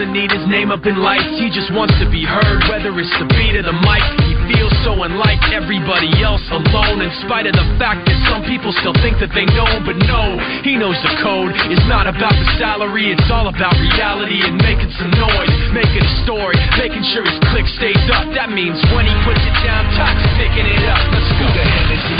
doesn't need his name up in lights, he just wants to be heard, whether it's the beat of the mic. He feels so unlike everybody else alone, in spite of the fact that some people still think that they know, but no, he knows the code. It's not about the salary, it's all about reality and making some noise, making a story, making sure his click stays up. That means when he puts it down, toxic picking it up. Let's go. Who the hell is he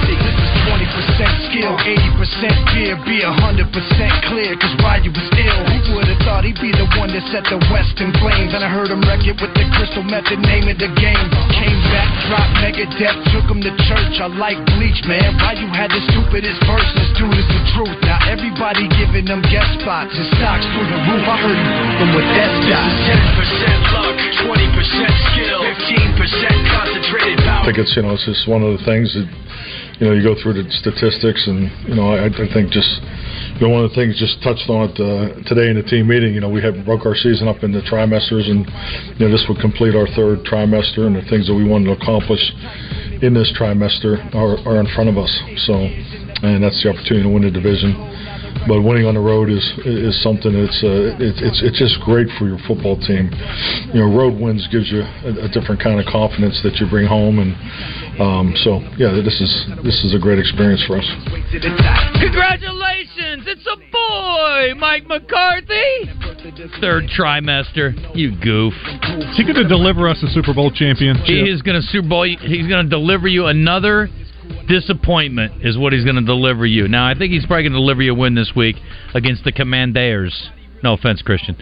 This is 20% skill, 80% fear, be 100% clear, cause Ryu was ill. Who would've thought he'd be the one that set the West in flames? And I heard him wreck it with the crystal method, name of the game. Came back, dropped Megadeth, took him to church. I like Bleach, man. Ryu had the stupidest verses, dude, is the truth. Now everybody giving them guest spots and stocks through the roof. I heard you from with that stock. 10% luck, 20% skill, 15% concentrated power. I think it's you know it's just one of the things that you know you go through the statistics and you know I, I think just you know one of the things just touched on it uh, today in the team meeting. You know we have broke our season up into trimesters and you know this would complete our third trimester and the things that we wanted to accomplish in this trimester are, are in front of us. So and that's the opportunity to win the division. But winning on the road is is something that's uh, it, it's it's just great for your football team. You know, road wins gives you a, a different kind of confidence that you bring home, and um, so yeah, this is this is a great experience for us. Congratulations! It's a boy, Mike McCarthy. Third trimester. You goof. Is he going to deliver us a Super Bowl championship? He is going to Super Bowl. He's going to deliver you another disappointment. Is what he's going to deliver you. Now, I think he's probably going to deliver you a win this week against the Commanders. No offense, Christian,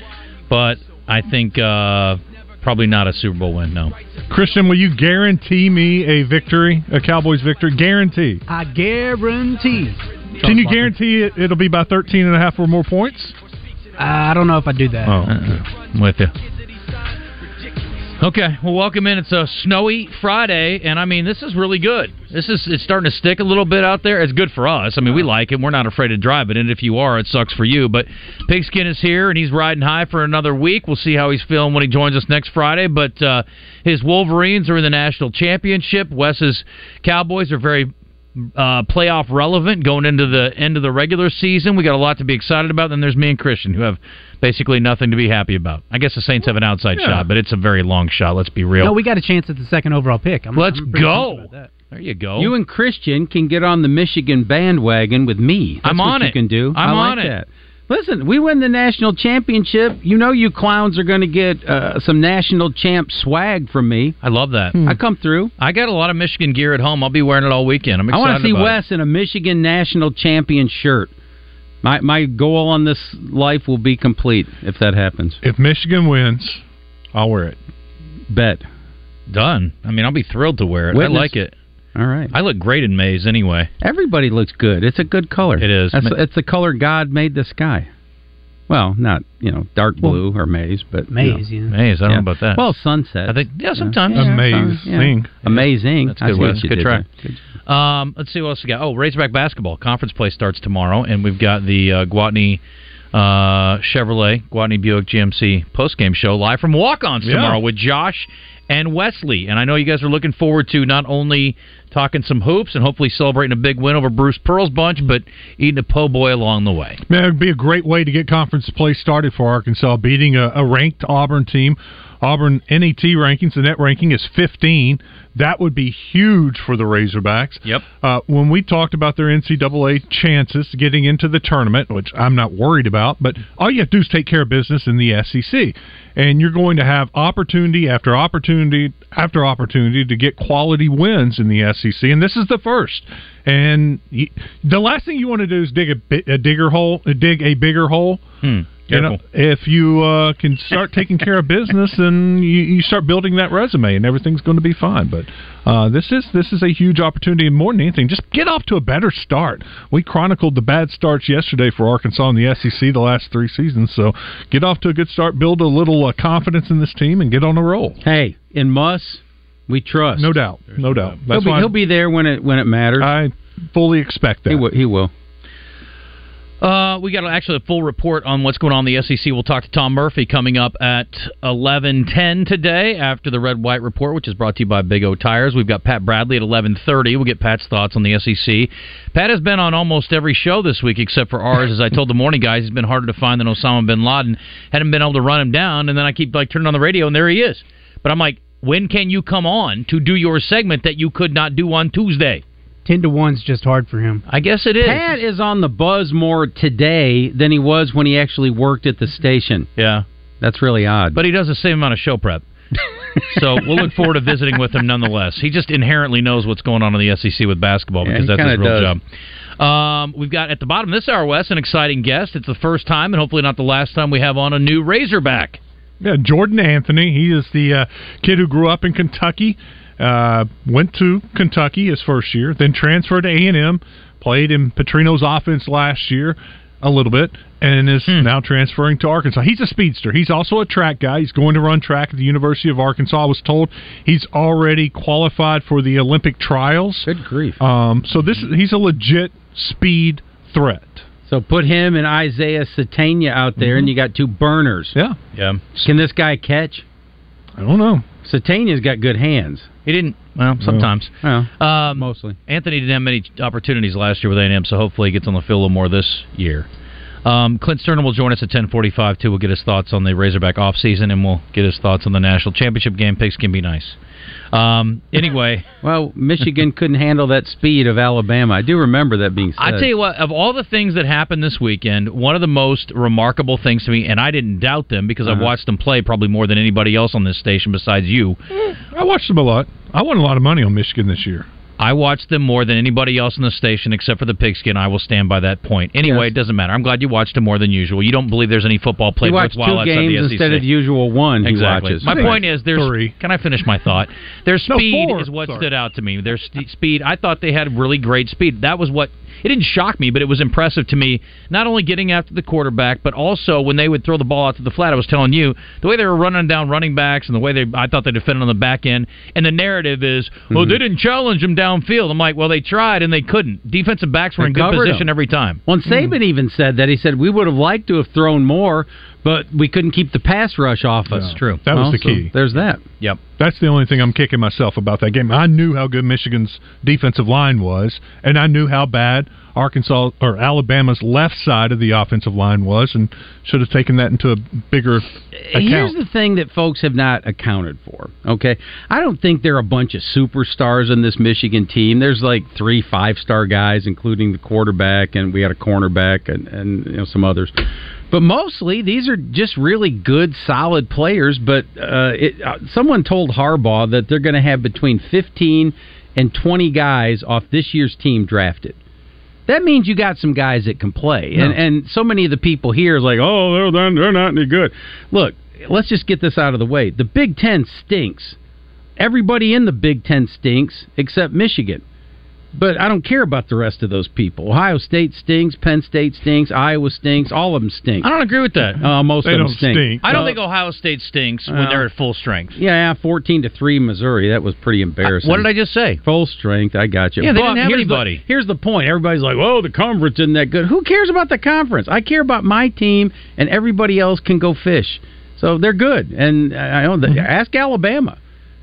but I think uh, probably not a Super Bowl win. No. Christian, will you guarantee me a victory, a Cowboys victory? Guarantee. I guarantee. Can you guarantee it, it'll be by 13 and a half or more points? I don't know if I do that. Oh, Uh, I'm with you. Okay, well, welcome in. It's a snowy Friday, and I mean, this is really good. This is it's starting to stick a little bit out there. It's good for us. I mean, we like it. We're not afraid to drive it, and if you are, it sucks for you. But Pigskin is here, and he's riding high for another week. We'll see how he's feeling when he joins us next Friday. But uh, his Wolverines are in the national championship. Wes's Cowboys are very uh, playoff relevant going into the end of the regular season. We got a lot to be excited about. Then there's me and Christian who have basically nothing to be happy about. I guess the Saints have an outside Yeah. shot, but it's a very long shot. Let's be real. No, we got a chance at the second overall pick. I'm, Let's I'm go. pumped about that. There you go. You and Christian can get on the Michigan bandwagon with me. That's I'm what on you it. can do. I'm I like on it. That. Listen, we win the national championship. You know, you clowns are going to get uh, some national champ swag from me. I love that. I come through. I got a lot of Michigan gear at home. I'll be wearing it all weekend. I'm excited. I want to see about it. Wes in a Michigan national champion shirt. My my goal on this life will be complete if that happens. If Michigan wins, I'll wear it. Bet. Done. I mean, I'll be thrilled to wear it. Witness. I like it. All right. I look great in maize anyway. Everybody looks good. It's a good color. It is. That's, it's the color God made the sky. Well, not you know dark blue or maize, but Maize, you yeah. Maize. I don't Yeah. know about that. Well, sunset. I think yeah. Sometimes Yeah, Amazing. yeah. Amazing. That's I good. see what Good try. Good. Um, let's see what else we got. Oh, Razorback basketball conference play starts tomorrow, and we've got the uh, Gwatney uh, Chevrolet Gwatney Buick GMC post game show live from Walk-Ons Yeah. tomorrow with Josh and Wesley. And I know you guys are looking forward to not only talking some hoops and hopefully celebrating a big win over Bruce Pearl's bunch, but eating a po' boy along the way. Man, it would be a great way to get conference play started for Arkansas, beating a, a ranked Auburn team Auburn NET rankings, the net ranking is 15. That would be huge for the Razorbacks. Yep. Uh, when we talked about their NCAA chances getting into the tournament, which I'm not worried about, but all you have to do is take care of business in the SEC. And you're going to have opportunity after opportunity after opportunity to get quality wins in the SEC, and this is the first. And the last thing you want to do is dig a, a digger hole, dig a bigger hole. Hmm. You know, if you uh, can start taking care of business, then you, you start building that resume, and everything's going to be fine. But uh, this is this is a huge opportunity, and more than anything, just get off to a better start. We chronicled the bad starts yesterday for Arkansas in the SEC the last three seasons, so get off to a good start, build a little uh, confidence in this team, and get on a roll. Hey, in Muss, we trust. No doubt, no doubt. He'll be, why he'll be there when it when it matters. I fully expect that. He will. He will. Uh, we got actually a full report on what's going on in the SEC. We'll talk to Tom Murphy coming up at eleven ten today after the Red White Report, which is brought to you by Big O Tires. We've got Pat Bradley at eleven thirty. We'll get Pat's thoughts on the SEC. Pat has been on almost every show this week except for ours. As I told the morning guys, he's been harder to find than Osama bin Laden. Hadn't been able to run him down, and then I keep like turning on the radio, and there he is. But I'm like, when can you come on to do your segment that you could not do on Tuesday? Ten to one's just hard for him. I guess it is. Pat is on the buzz more today than he was when he actually worked at the station. Yeah. That's really odd. But he does the same amount of show prep. so we'll look forward to visiting with him nonetheless. He just inherently knows what's going on in the SEC with basketball because he that's his real does. job. Um, we've got at the bottom of this hour, Wes, an exciting guest. It's the first time, and hopefully not the last time we have on a new Razorback. Yeah, Jordan Anthony. He is the uh, kid who grew up in Kentucky, uh, went to Kentucky his first year, then transferred to A and M, played in Petrino's offense last year a little bit, and is Hmm. now transferring to Arkansas. He's a speedster. He's also a track guy. He's going to run track at the University of Arkansas. I was told he's already qualified for the Olympic trials. Good grief! Um, so this he's a legit speed threat. So put him and Isaiah Sategna out there, and you got two burners. Yeah, Yeah. Can this guy catch? I don't know. Sategna's got good hands. He didn't. Well, sometimes. Well, Um, mostly. Anthony didn't have many opportunities last year with A&M, so hopefully he gets on the field a little more this year. Um, Clint Stoerner will join us at 1045, too. We'll get his thoughts on the Razorback offseason, and we'll get his thoughts on the national championship game. Picks can be nice. Um, anyway, Well, Michigan couldn't handle that speed of Alabama. I do remember that being said. I tell you what, of all the things that happened this weekend, one of the most remarkable things to me, and I didn't doubt them because I've Uh-huh. watched them play probably more than anybody else on this station besides you. I watched them a lot. I won a lot of money on Michigan this year. I watched them more than anybody else in the station except for the pigskin. I will stand by that point. Anyway, Yes. it doesn't matter. I'm glad you watched them more than usual. You don't believe there's any football played worthwhile two outside games the SEC. instead of the usual one. Exactly. watches. My point is, there's. Three. Can I finish my thought? Their speed four. is what Sorry. stood out to me. Their st- speed. I thought they had really great speed. That was what. It didn't shock me, but it was impressive to me. Not only getting after the quarterback, but also when they would throw the ball out to the flat. I was telling you the way they were running down running backs and the way they. I thought they defended on the back end. And the narrative is, well, Mm-hmm. they didn't challenge them downfield. I'm like, well, they tried and they couldn't. Defensive backs were They in good position them. every time. Well, and Saban even said that. He said we would have liked to have thrown more, but we couldn't keep the pass rush off us. Yeah. True. That was Well, the so key. there's that. Yep. That's the only thing I'm kicking myself about that game. I knew how good Michigan's defensive line was, and I knew how bad Arkansas or Alabama's left side of the offensive line was, and should have taken that into a bigger Here's the thing that folks have not accounted for. Okay, I don't think there are a bunch of superstars in this Michigan team. There's like three five-star guys, including the quarterback, and we had a cornerback, and and you know some others. But mostly, these are just really good, solid players. But uh, it, uh, someone told Harbaugh that they're going to have between 15 and 20 guys off this year's team drafted. That means you got some guys that can play, and and so many of the people here is like, oh, they're they're they're not any good. Look, let's just get this out of the way. The Big Ten stinks. Everybody in the Big Ten stinks except Michigan. But I don't care about the rest of those people. Ohio State stinks, Penn State stinks, Iowa stinks, all of them stink. I don't agree with that. Uh, most They of them don't stink. stink. I don't Uh, think Ohio State stinks when well, they're at full strength. Yeah, fourteen to three, Missouri. That was pretty embarrassing. What did I just say? Full strength. I got you. Yeah, they But didn't have here's anybody. The, here's the point. Everybody's like, "Oh, the conference isn't that good." Who cares about the conference? I care about my team, and everybody else can go fish. So they're good. And I know. The. Ask Alabama.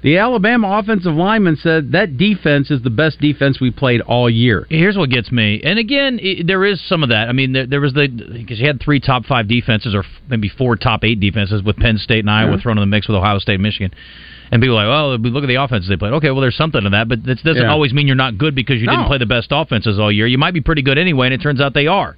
The Alabama offensive lineman said that defense is the best defense we played all year. Here's what gets me, and again, i there is some of that. I mean, there, there was the because you had three top five defenses, or maybe four top eight defenses with Penn State and Iowa Yeah. thrown in the mix with Ohio State, and Michigan. And people are like, oh, we look at the offenses they played. Okay, well, there's something to that, but this doesn't Yeah. always mean you're not good because you didn't play the best offenses all year. You might be pretty good anyway, and it turns out they are.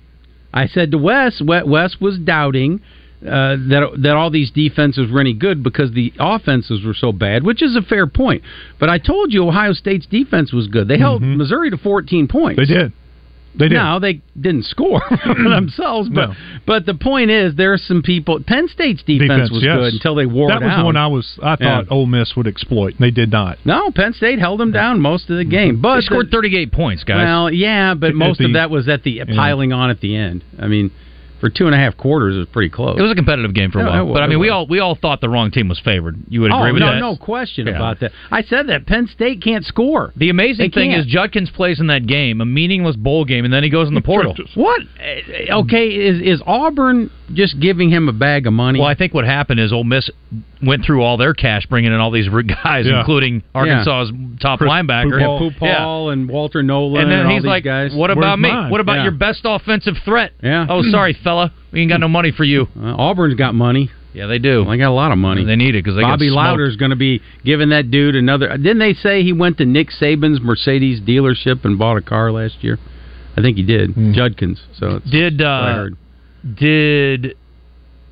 I said to Wes Wes was doubting uh, that that all these defenses were any good because the offenses were so bad, which is a fair point. But I told you Ohio State's defense was good. They held Missouri to 14 points. Mm-hmm. They did. They did. Now they didn't score themselves, but No. but the point is there are some people. Penn State's defense, Defense, was yes. good until they wore that it was out. the one I was. I thought Yeah. Ole Miss would exploit. and They did not. No, Penn State held them down most of the game, Mm-hmm. but They scored the- 38 points, guys. Well, yeah, but most the- of that was at the piling on at the end. I mean, for two and a half quarters, it was pretty close. it was a competitive game for a while, but I mean, we all we all thought the wrong team was favored. You would agree oh with no, that? no no question Yeah. about that. I said that Penn State can't score. The amazing They thing can't. is Judkins plays in that game, a meaningless bowl game, and then he goes in the portal. What? Uh, Okay, is is Auburn just giving him a bag of money? Well, I think what happened is Ole Miss went through all their cash, bringing in all these guys, Yeah. including Arkansas's top Chris linebacker. yeah, Pooh Pooh Paul and Walter Nolan, And then all he's these like, guys. "What about Where's me? mine?" What about Yeah. your best offensive threat?" Yeah. Oh, sorry, fella, we ain't got no money for you. Uh, Auburn's got money. Yeah, they do. They got a lot of money. They need it because they got Bobby smoked. Louder's going to be giving that dude another. Didn't they say he went to Nick Saban's Mercedes dealership and bought a car last year? I think he did. Judkins. So it's Did what I uh, heard. Did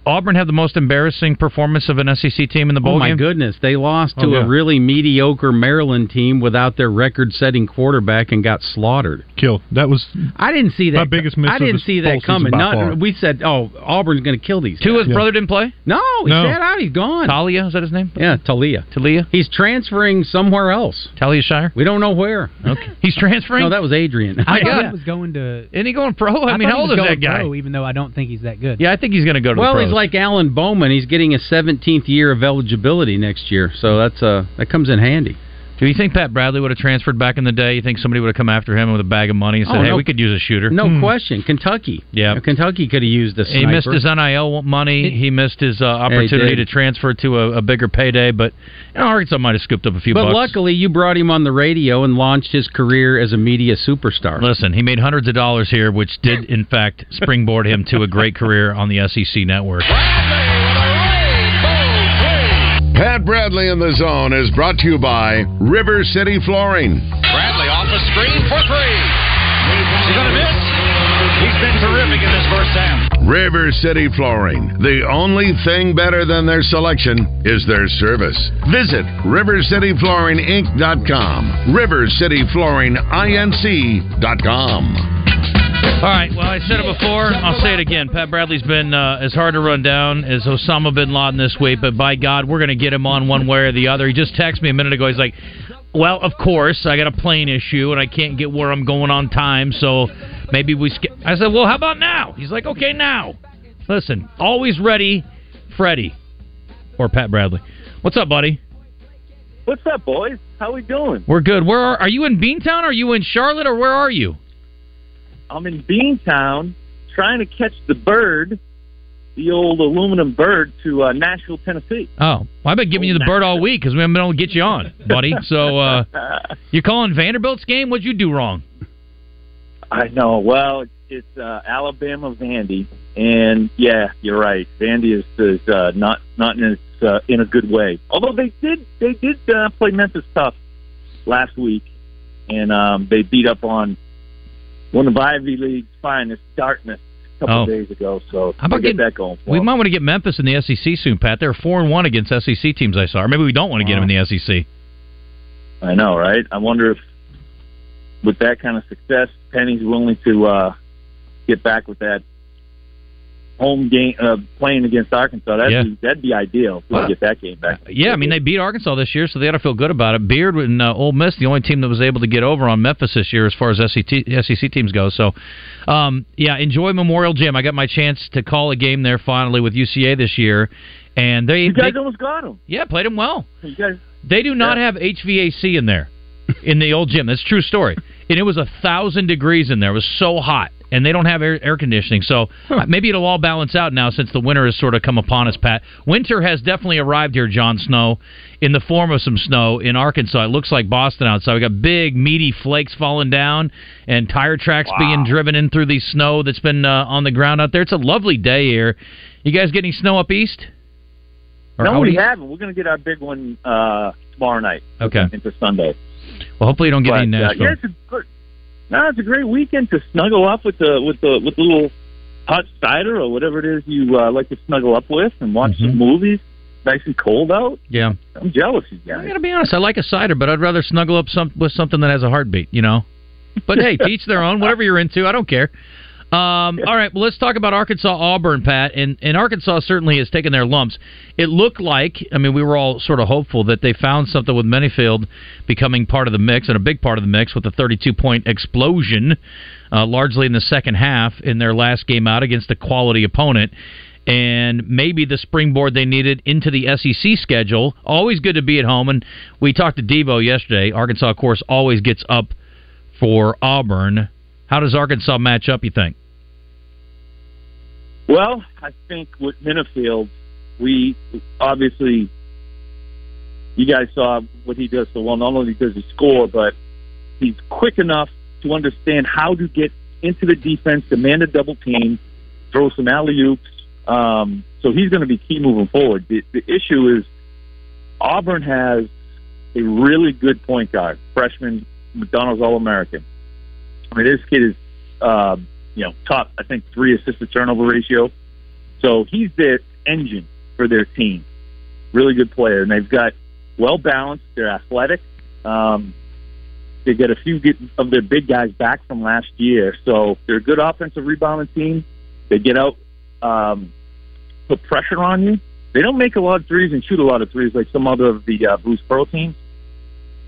Auburn have the most embarrassing performance of an SEC team in the oh, bowl game? Oh my game? goodness! They lost oh, to Oh, yeah. a really mediocre Maryland team without their record-setting quarterback and got slaughtered. Killed. That was I didn't see that. My biggest miss I of didn't this see bowl that season coming. by Not- far. we said, "Oh, Auburn's going to kill these." Tua's guys. brother didn't play. No, he No. sat out. He's gone. Talia is that his name? Yeah, Talia. Talia. He's transferring somewhere else. Talia Shire. We don't know where. Okay, he's transferring. No, that was Adrian. I I got- thought he was going to. Isn't he going pro? I, mean, thought how old he is that guy? Pro, even though I don't think he's that good. Yeah, I think he's going to go to well, the pros. he's like Alan Bowman. He's getting a 17th year of eligibility next year, so that's uh that comes in handy. Do you think Pat Bradley would have transferred back in the day? You think somebody would have come after him with a bag of money and said, Oh, "Hey, no. we could use a shooter"? No question. Kentucky. Yeah. Kentucky could have used a He sniper. missed his NIL money. He missed his uh, opportunity to transfer to a, a bigger payday, but you know, Arkansas might have scooped up a few but bucks. luckily, you brought him on the radio and launched his career as a media superstar. Listen, he made hundreds of dollars here, which did in fact springboard him to a great career on the SEC network. Pat Bradley in the Zone is brought to you by River City Flooring. Bradley off the screen for three. Is he going to miss? He's been terrific in this first half. River City Flooring. The only thing better than their selection is their service. Visit RiverCityFlooringInc.com. RiverCityFlooringInc.com. All right. Well, I said it before. I'll say it again. Pat Bradley's been uh, as hard to run down as Osama bin Laden this week, but by God, we're going to get him on one way or the other. He just texted me a minute ago. He's like, "Well, of course, I got a plane issue and I can't get where I'm going on time, so maybe we." Sk-. I said, "Well, how about now?" He's like, "Okay, now." Listen, always ready, Freddie or Pat Bradley. What's up, buddy? What's up, boys? How we doing? We're good. Where are, are you in Beantown? Are you in Charlotte, or where are you? I'm in Beantown trying to catch the bird, the old aluminum bird, to uh, Nashville, Tennessee. Oh, well, I've been giving you the bird all week because we haven't been able to get you on, buddy. So uh, you're calling Vanderbilt's game? What'd you do wrong? I know. Well, it's, it's uh, Alabama Vandy, and yeah, you're right. Vandy is, is uh, not not in its, uh, in a good way. Although they did they did uh, play Memphis tough last week, and um, they beat up on one of Ivy League's finest, Dartmouth, a couple Oh. of days ago. So How about get getting- that going? For We might want to get Memphis in the SEC soon, Pat. They're four and one against SEC teams I saw. Or maybe we don't want to get them in the SEC. I know, right? I wonder if, with that kind of success, Penny's willing to uh, get back with that home game, uh, playing against Arkansas. That'd Yeah. be that'd be ideal if we get that game back. Yeah, I mean they beat Arkansas this year, so they ought to feel good about it. Beard and uh, Ole Miss, the only team that was able to get over on Memphis this year as far as SEC, SEC teams go. So, um, yeah, enjoy Memorial Gym. I got my chance to call a game there finally with UCA this year, and they, You guys they almost got them. yeah played them well. You guys, They do not have HVAC in there in the old gym. That's a true story. And it was a thousand degrees in there. It was so hot. And they don't have air, air conditioning. So uh, maybe it'll all balance out now since the winter has sort of come upon us. Pat, winter has definitely arrived here, Jon Snow, in the form of some snow in Arkansas. It looks like Boston outside. We got big meaty flakes falling down, and tire tracks being driven in through the snow that's been uh, on the ground out there. It's a lovely day here. You guys getting snow up east? Or no, we haven't. We're going to get our big one uh, tomorrow night. Okay. Into Sunday. Well, hopefully you don't get But, any uh, yeah, it's a good. No, it's a great weekend to snuggle up with the with the with the little hot cider or whatever it is you uh, like to snuggle up with and watch Mm-hmm. some movies. Nice and cold out. yeah. I'm jealous you I guys. gotta be honest. I like a cider, but I'd rather snuggle up some with something that has a heartbeat. You know. But hey, teach their own. Whatever you're into, I don't care. Um, all right, well, let's talk about Arkansas Auburn, Pat. And, and Arkansas certainly has taken their lumps. It looked like, I mean, we were all sort of hopeful that they found something with Menifield becoming part of the mix and a big part of the mix with a 32 point explosion, uh, largely in the second half in their last game out against a quality opponent. And maybe the springboard they needed into the SEC schedule. Always good to be at home. And we talked to Devo yesterday. Arkansas, of course, always gets up for Auburn. How does Arkansas match up, you think? Well, I think with Menifield, we obviously you guys saw what he does so well. Not only does he score, but he's quick enough to understand how to get into the defense, demand a double team, throw some alley oops. Um, so he's going to be key moving forward. The, the issue is Auburn has a really good point guard, freshman McDonald's All American. I mean, this kid is, uh, you know, top, I think, three assist to turnover ratio. So he's the engine for their team. Really good player. And they've got well balanced, they're athletic. Um, they get a few of their big guys back from last year. So they're a good offensive rebounding team. They get out, um, put pressure on you. They don't make a lot of threes and shoot a lot of threes like some other of the uh, Bruce Pearl teams.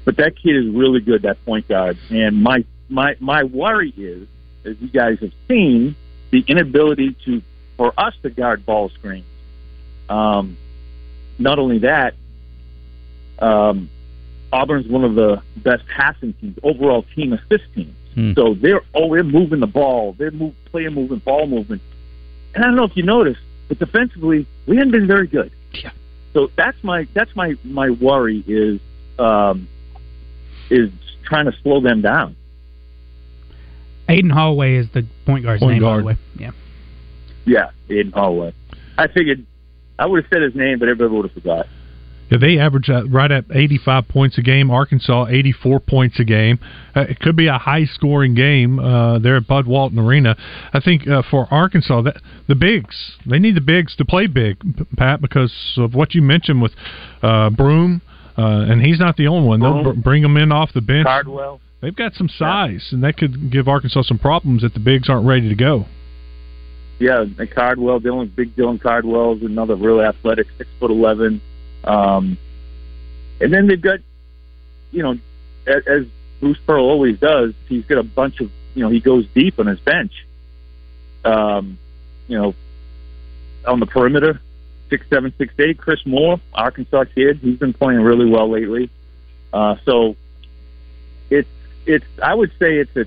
But that kid is really good, that point guard. And my my my worry is, as you guys have seen, the inability to for us to guard ball screens. Um, not only that, um, Auburn's one of the best passing teams, overall team assist teams. Hmm. So they're oh they're moving the ball, they're move, player movement, ball movement. And I don't know if you noticed, but defensively we haven't been very good. Yeah. So that's my that's my my worry is um, is trying to slow them down. Aden Holloway is the point guard's Point name, guard. by the way. Yeah. Yeah, Aden Holloway. I figured I would have said his name, but everybody would have forgot. Yeah, they average uh, right at 85 points a game. Arkansas 84 points a game. Uh, it could be a high-scoring game uh, there at Bud Walton Arena. I think uh, for Arkansas, that the bigs they need the bigs to play big, Pat, because of what you mentioned with uh, Broome, uh, and he's not the only one. They'll br- bring him in off the bench. Cardwell. They've got some size, and that could give Arkansas some problems if the bigs aren't ready to go. Yeah, and Cardwell, Dylan, big Dylan Cardwell is another really athletic, six foot eleven. Um, and then they've got, you know, as, as Bruce Pearl always does, he's got a bunch of, you know, he goes deep on his bench. Um, you know, on the perimeter, six seven, six eight. Chris Moore, Arkansas kid, he's been playing really well lately. Uh, so it's it's I would say it's a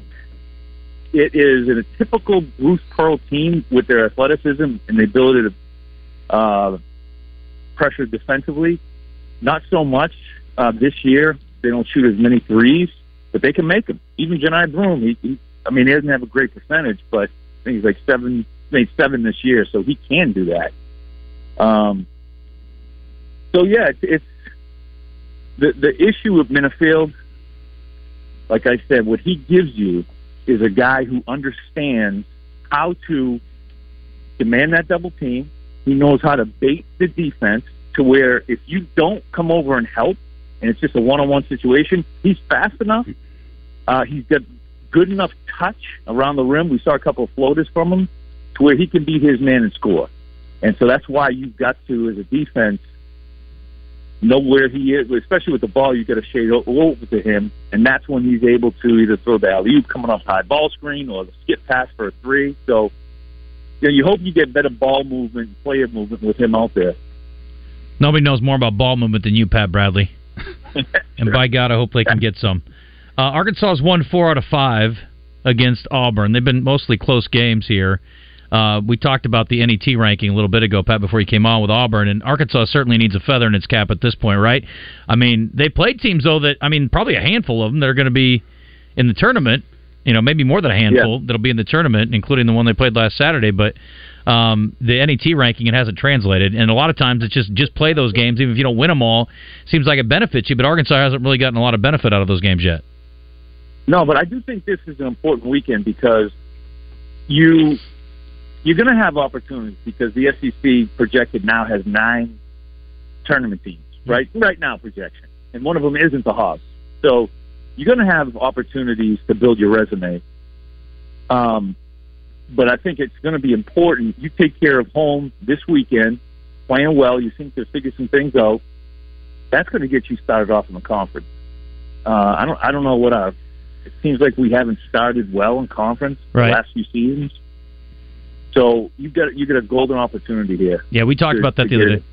it is a typical Bruce Pearl team with their athleticism and the ability to uh, pressure defensively. Not so much uh, this year. They don't shoot as many threes, but they can make them. Even Johni Broome, he, he, I mean, he doesn't have a great percentage, but I think he's like seven, made seven this year, so he can do that. Um, so yeah, it's, it's the the issue with Menifield. Like I said, what he gives you is a guy who understands how to demand that double team. He knows how to bait the defense to where if you don't come over and help, and it's just a one-on-one situation, he's fast enough. Uh, he's got good enough touch around the rim. We saw a couple of floaters from him to where he can beat his man and score. And so that's why you've got to, as a defense, know where he is, especially with the ball. You got to shade over to him, and that's when he's able to either throw the alley oop coming off high ball screen or the skip pass for a three. So, you know, you hope you get better ball movement, player movement with him out there. Nobody knows more about ball movement than you, Pat Bradley. And by God, I hope they can get some. Uh, Arkansas has won four out of five against Auburn. They've been mostly close games here. Uh, we talked about the NET ranking a little bit ago, Pat, before you came on with Auburn, and Arkansas certainly needs a feather in its cap at this point, right? I mean, they played teams though that I mean, probably a handful of them that are going to be in the tournament. You know, maybe more than a handful that'll be in the tournament, including the one they played last Saturday. But um, the NET ranking it hasn't translated, and a lot of times it's just just play those games, even if you don't win them all. Seems like it benefits you, but Arkansas hasn't really gotten a lot of benefit out of those games yet. No, but I do think this is an important weekend because you you're going to have opportunities because the SEC projected now has nine tournament teams, right? Right now projection, and one of them isn't the Hogs. So you're going to have opportunities to build your resume. Um, but I think it's going to be important. You take care of home this weekend, playing well. You seem to figure some things out. That's going to get you started off in the conference. Uh, I don't. I don't know what our. It seems like we haven't started well in conference Right. the last few seasons. So you got you got a golden opportunity here. Yeah, we talked to- about that the other day.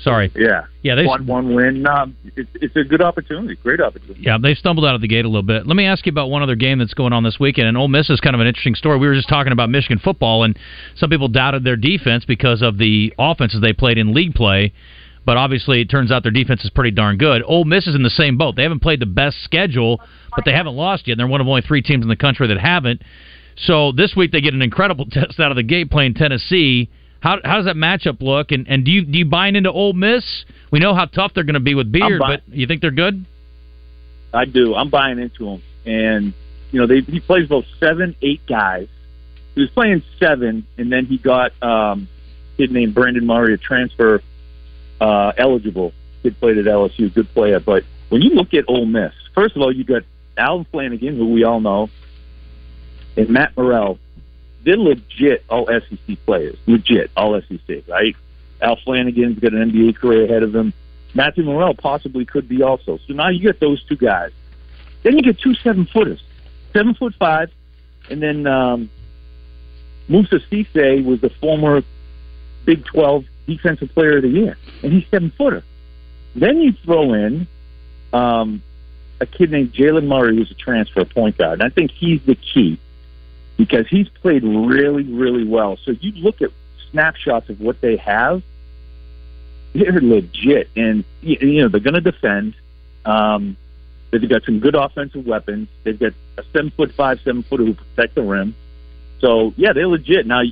Sorry. Yeah. Yeah, they- one one win. No, it's it's a good opportunity. Great opportunity. Yeah, they stumbled out of the gate a little bit. Let me ask you about one other game that's going on this weekend. And Ole Miss is kind of an interesting story. We were just talking about Michigan football, and some people doubted their defense because of the offenses they played in league play. But obviously, it turns out their defense is pretty darn good. Ole Miss is in the same boat. They haven't played the best schedule, but they haven't lost yet. They're one of only three teams in the country that haven't. So this week they get an incredible test out of the gate playing Tennessee. How, how does that matchup look? And and do you do you buy into Ole Miss? We know how tough they're going to be with Beard, buy- but you think they're good? I do. I'm buying into him, and you know they he plays both seven, eight guys. He was playing seven, and then he got um, a kid named Brandon Murray, a transfer uh, eligible. Kid played at LSU, good player. But when you look at Ole Miss, first of all, you got Allen Flanigan, who we all know, and Matt Murrell. They're legit all SEC players, legit all SEC, right? Al Flanigan's got an NBA career ahead of him. Matthew Murrell possibly could be also. So now you get those two guys. Then you get two seven footers, seven foot five, and then um, Moussa Cisse was the former Big Twelve Defensive Player of the Year, and he's seven footer. Then you throw in um, a kid named Jaylen Murray, who's a transfer point guard, and I think he's the key because he's played really, really well. So if you look at snapshots of what they have, they're legit, and you know they're going to defend. Um, they've got some good offensive weapons. They've got a seven foot five, seven footer who protect the rim. So yeah, they're legit. Now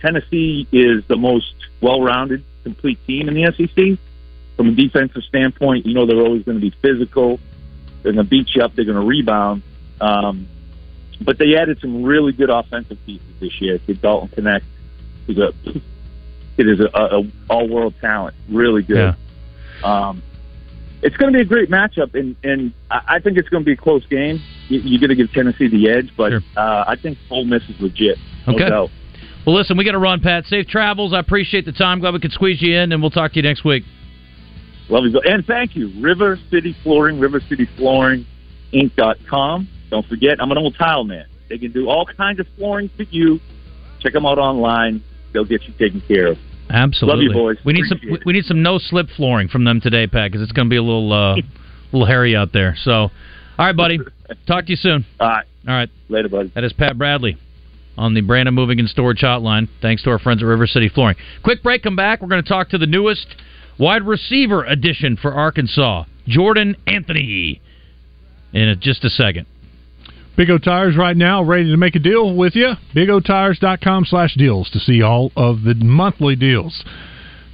Tennessee is the most well-rounded, complete team in the SEC from a defensive standpoint. You know they're always going to be physical. They're going to beat you up. They're going to rebound. Um, but they added some really good offensive pieces this year. Kid Dalton Knecht is a it is a, a, a all-world talent, really good. Um, it's going to be a great matchup, and and I think it's going to be a close game. You, you're going to give Tennessee the edge, but uh, I think Ole Miss is legit. Okay. doubt. Well, listen, we got to run, Pat. Safe travels. I appreciate the time. Glad we could squeeze you in, and we'll talk to you next week. Love you, and thank you, River City Flooring, River City Flooring Inc.com. Don't forget, I'm an old tile man. They can do all kinds of flooring for you. Check them out online. They'll get you taken care of. Absolutely. Love you, boys. We need some. Appreciate We need some no slip flooring from them today, Pat, because it's going to be a little, uh, little hairy out there. So, all right, buddy. Talk to you soon. All right. All right. Later, buddy. That is Pat Bradley on the Brandon Moving and Storage Hotline. Thanks to our friends at River City Flooring. Quick break. Come back. We're going to talk to the newest wide receiver addition for Arkansas, Jordan Anthony, in just a second. Big O Tires right now ready to make a deal with you. BigOTires.com slash deals to see all of the monthly deals.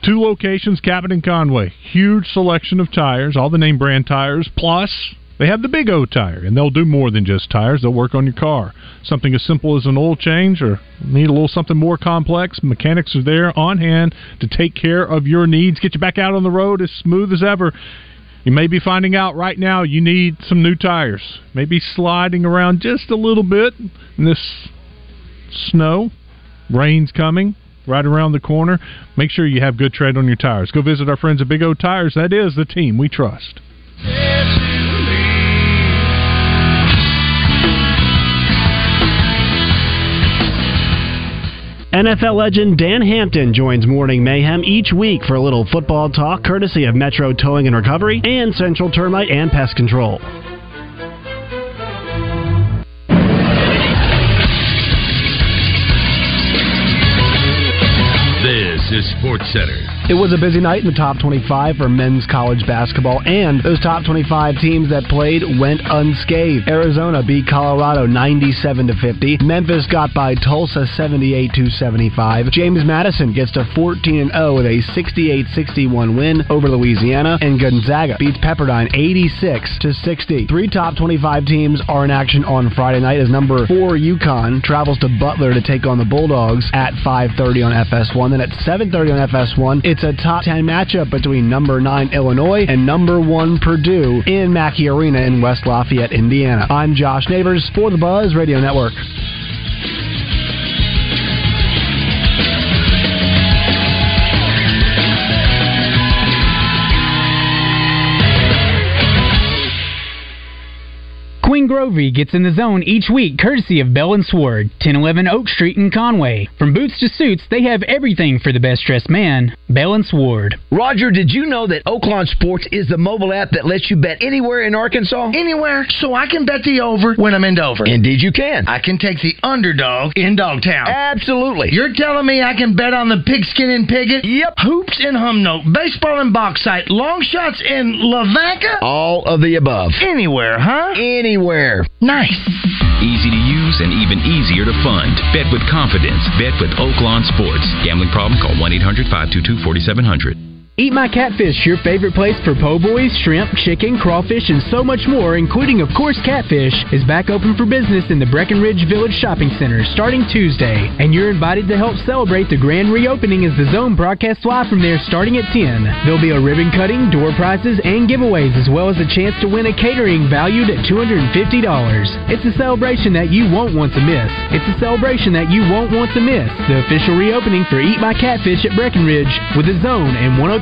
Two locations, Cabot and Conway. Huge selection of tires, all the name brand tires. Plus, they have the Big O tire, and they'll do more than just tires. They'll work on your car. Something as simple as an oil change or need a little something more complex, mechanics are there on hand to take care of your needs, get you back out on the road as smooth as ever. You may be finding out right now you need some new tires. Maybe sliding around just a little bit in this snow. Rain's coming right around the corner. Make sure you have good tread on your tires. Go visit our friends at Big O Tires. That is the team we trust. NFL legend Dan Hampton joins Morning Mayhem each week for a little football talk courtesy of Metro Towing and Recovery and Central Termite and Pest Control. Sports Center. It was a busy night in the top 25 for men's college basketball, and those top 25 teams that played went unscathed. Arizona beat Colorado 97 to 50. Memphis got by Tulsa 78 to 75. James Madison gets to 14 and 0 with a 68-61 win over Louisiana, and Gonzaga beats Pepperdine 86 to 60. Three top 25 teams are in action on Friday night as number four UConn travels to Butler to take on the Bulldogs at 5:30 on FS1. Then at 7:30 on FS1, it's a top 10 matchup between number nine Illinois and number one Purdue in Mackey Arena in West Lafayette, Indiana. I'm Josh Neighbors for the Buzz Radio Network. Queen Grovey gets in the zone each week courtesy of Bell and Sword, 1011 Oak Street in Conway. From boots to suits, they have everything for the best dressed man. Bell and Sword. Roger, did you know that Oaklawn Sports is the mobile app that lets you bet anywhere in Arkansas? Anywhere, so I can bet the over when I'm in Dover. Indeed, you can. I can take the underdog in Dogtown. Absolutely. You're telling me I can bet on the pigskin and Piggott? Yep. Hoops and Humnoke, baseball and bauxite, long shots in Lavaca? All of the above. Anywhere, huh? Anywhere. Nice. Easy to use and even easier to fund. Bet with confidence. Bet with Oaklawn Sports. Gambling problem? Call 1 800 522 4700. Eat My Catfish, your favorite place for po' boys, shrimp, chicken, crawfish, and so much more, including, of course, catfish, is back open for business in the Breckenridge Village Shopping Center starting Tuesday. And you're invited to help celebrate the grand reopening as the Zone broadcasts live from there starting at 10. There'll be a ribbon cutting, door prizes, and giveaways, as well as a chance to win a catering valued at $250. It's a celebration that you won't want to miss. It's a celebration that you won't want to miss. The official reopening for Eat My Catfish at Breckenridge with the Zone and oh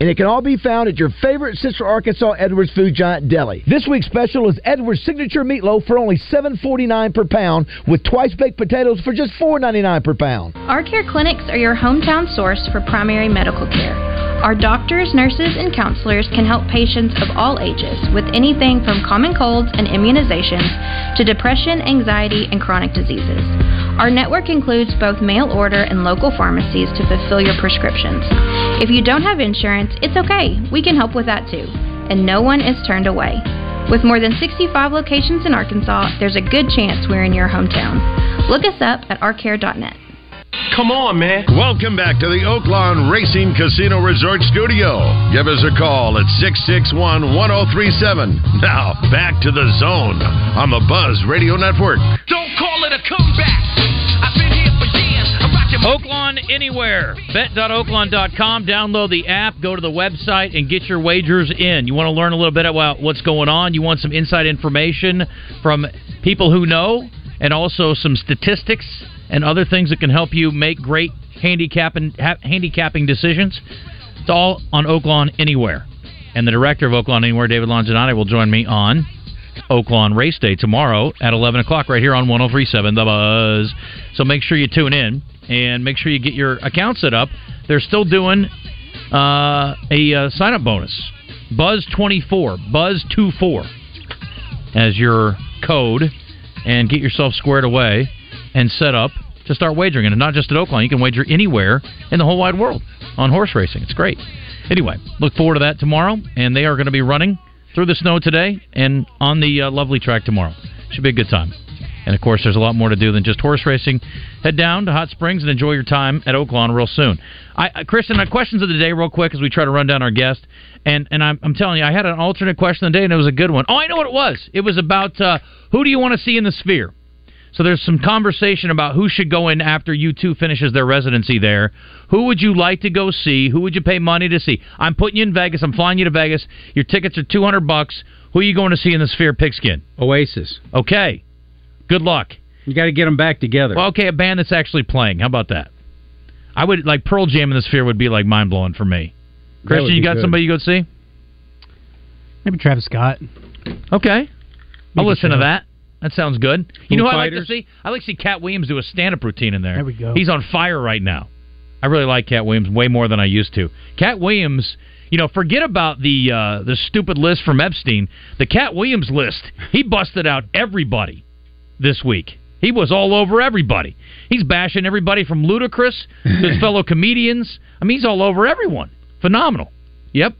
And it can all be found at your favorite Central Arkansas Edwards Food Giant deli. This week's special is Edwards Signature Meatloaf for only $7.49 per pound, with twice baked potatoes for just $4.99 per pound. Our care clinics are your hometown source for primary medical care. Our doctors, nurses, and counselors can help patients of all ages with anything from common colds and immunizations to depression, anxiety, and chronic diseases. Our network includes both mail order and local pharmacies to fulfill your prescriptions. If you don't have insurance, it's okay. We can help with that too. And no one is turned away. With more than 65 locations in Arkansas, there's a good chance we're in your hometown. Look us up at ourcare.net. Come on, man. Welcome back to the Oaklawn Racing Casino Resort Studio. Give us a call at 661 1037. Now, back to the zone on the Buzz Radio Network. Don't call it a comeback. I've been here for years. I'm rocking my Oaklawn Anywhere. Bet.oaklawn.com. Download the app, go to the website, and get your wagers in. You want to learn a little bit about what's going on. You want some inside information from people who know, and also some statistics and other things that can help you make great handicapping, ha- handicapping decisions. It's all on Oaklawn Anywhere. And the director of Oaklawn Anywhere, David Longinati, will join me on Oaklawn Race Day tomorrow at 11 o'clock right here on 1037 The Buzz. So make sure you tune in and make sure you get your account set up. They're still doing uh, a uh, sign up bonus Buzz24, Buzz24 as your code and get yourself squared away and set up to start wagering. And not just at Oaklawn, you can wager anywhere in the whole wide world on horse racing. It's great. Anyway, look forward to that tomorrow, and they are going to be running through the snow today and on the uh, lovely track tomorrow. Should be a good time. And of course, there's a lot more to do than just horse racing. Head down to Hot Springs and enjoy your time at Oaklawn real soon. I, Kristen, uh, questions of the day, real quick, as we try to run down our guest. And and I'm, I'm telling you, I had an alternate question of the day, and it was a good one. Oh, I know what it was. It was about uh, who do you want to see in the Sphere. So there's some conversation about who should go in after U2 finishes their residency there. Who would you like to go see? Who would you pay money to see? I'm putting you in Vegas. I'm flying you to Vegas. Your tickets are 200 bucks. Who are you going to see in the Sphere Pigskin? Oasis. Okay. Good luck. You got to get them back together. Well, okay, a band that's actually playing. How about that? I would like Pearl Jam in the Sphere would be like mind blowing for me. Christian, you got good. somebody you go see? Maybe Travis Scott. Okay. I'll listen to show. that. That sounds good. You Foo know who I like to see? I like to see Katt Williams do a stand-up routine in there. There we go. He's on fire right now. I really like Katt Williams way more than I used to. Katt Williams, you know, forget about the uh, the stupid list from Epstein. The Katt Williams list, he busted out everybody this week. He was all over everybody. He's bashing everybody from Ludacris to his fellow comedians. I mean, he's all over everyone. Phenomenal. Yep.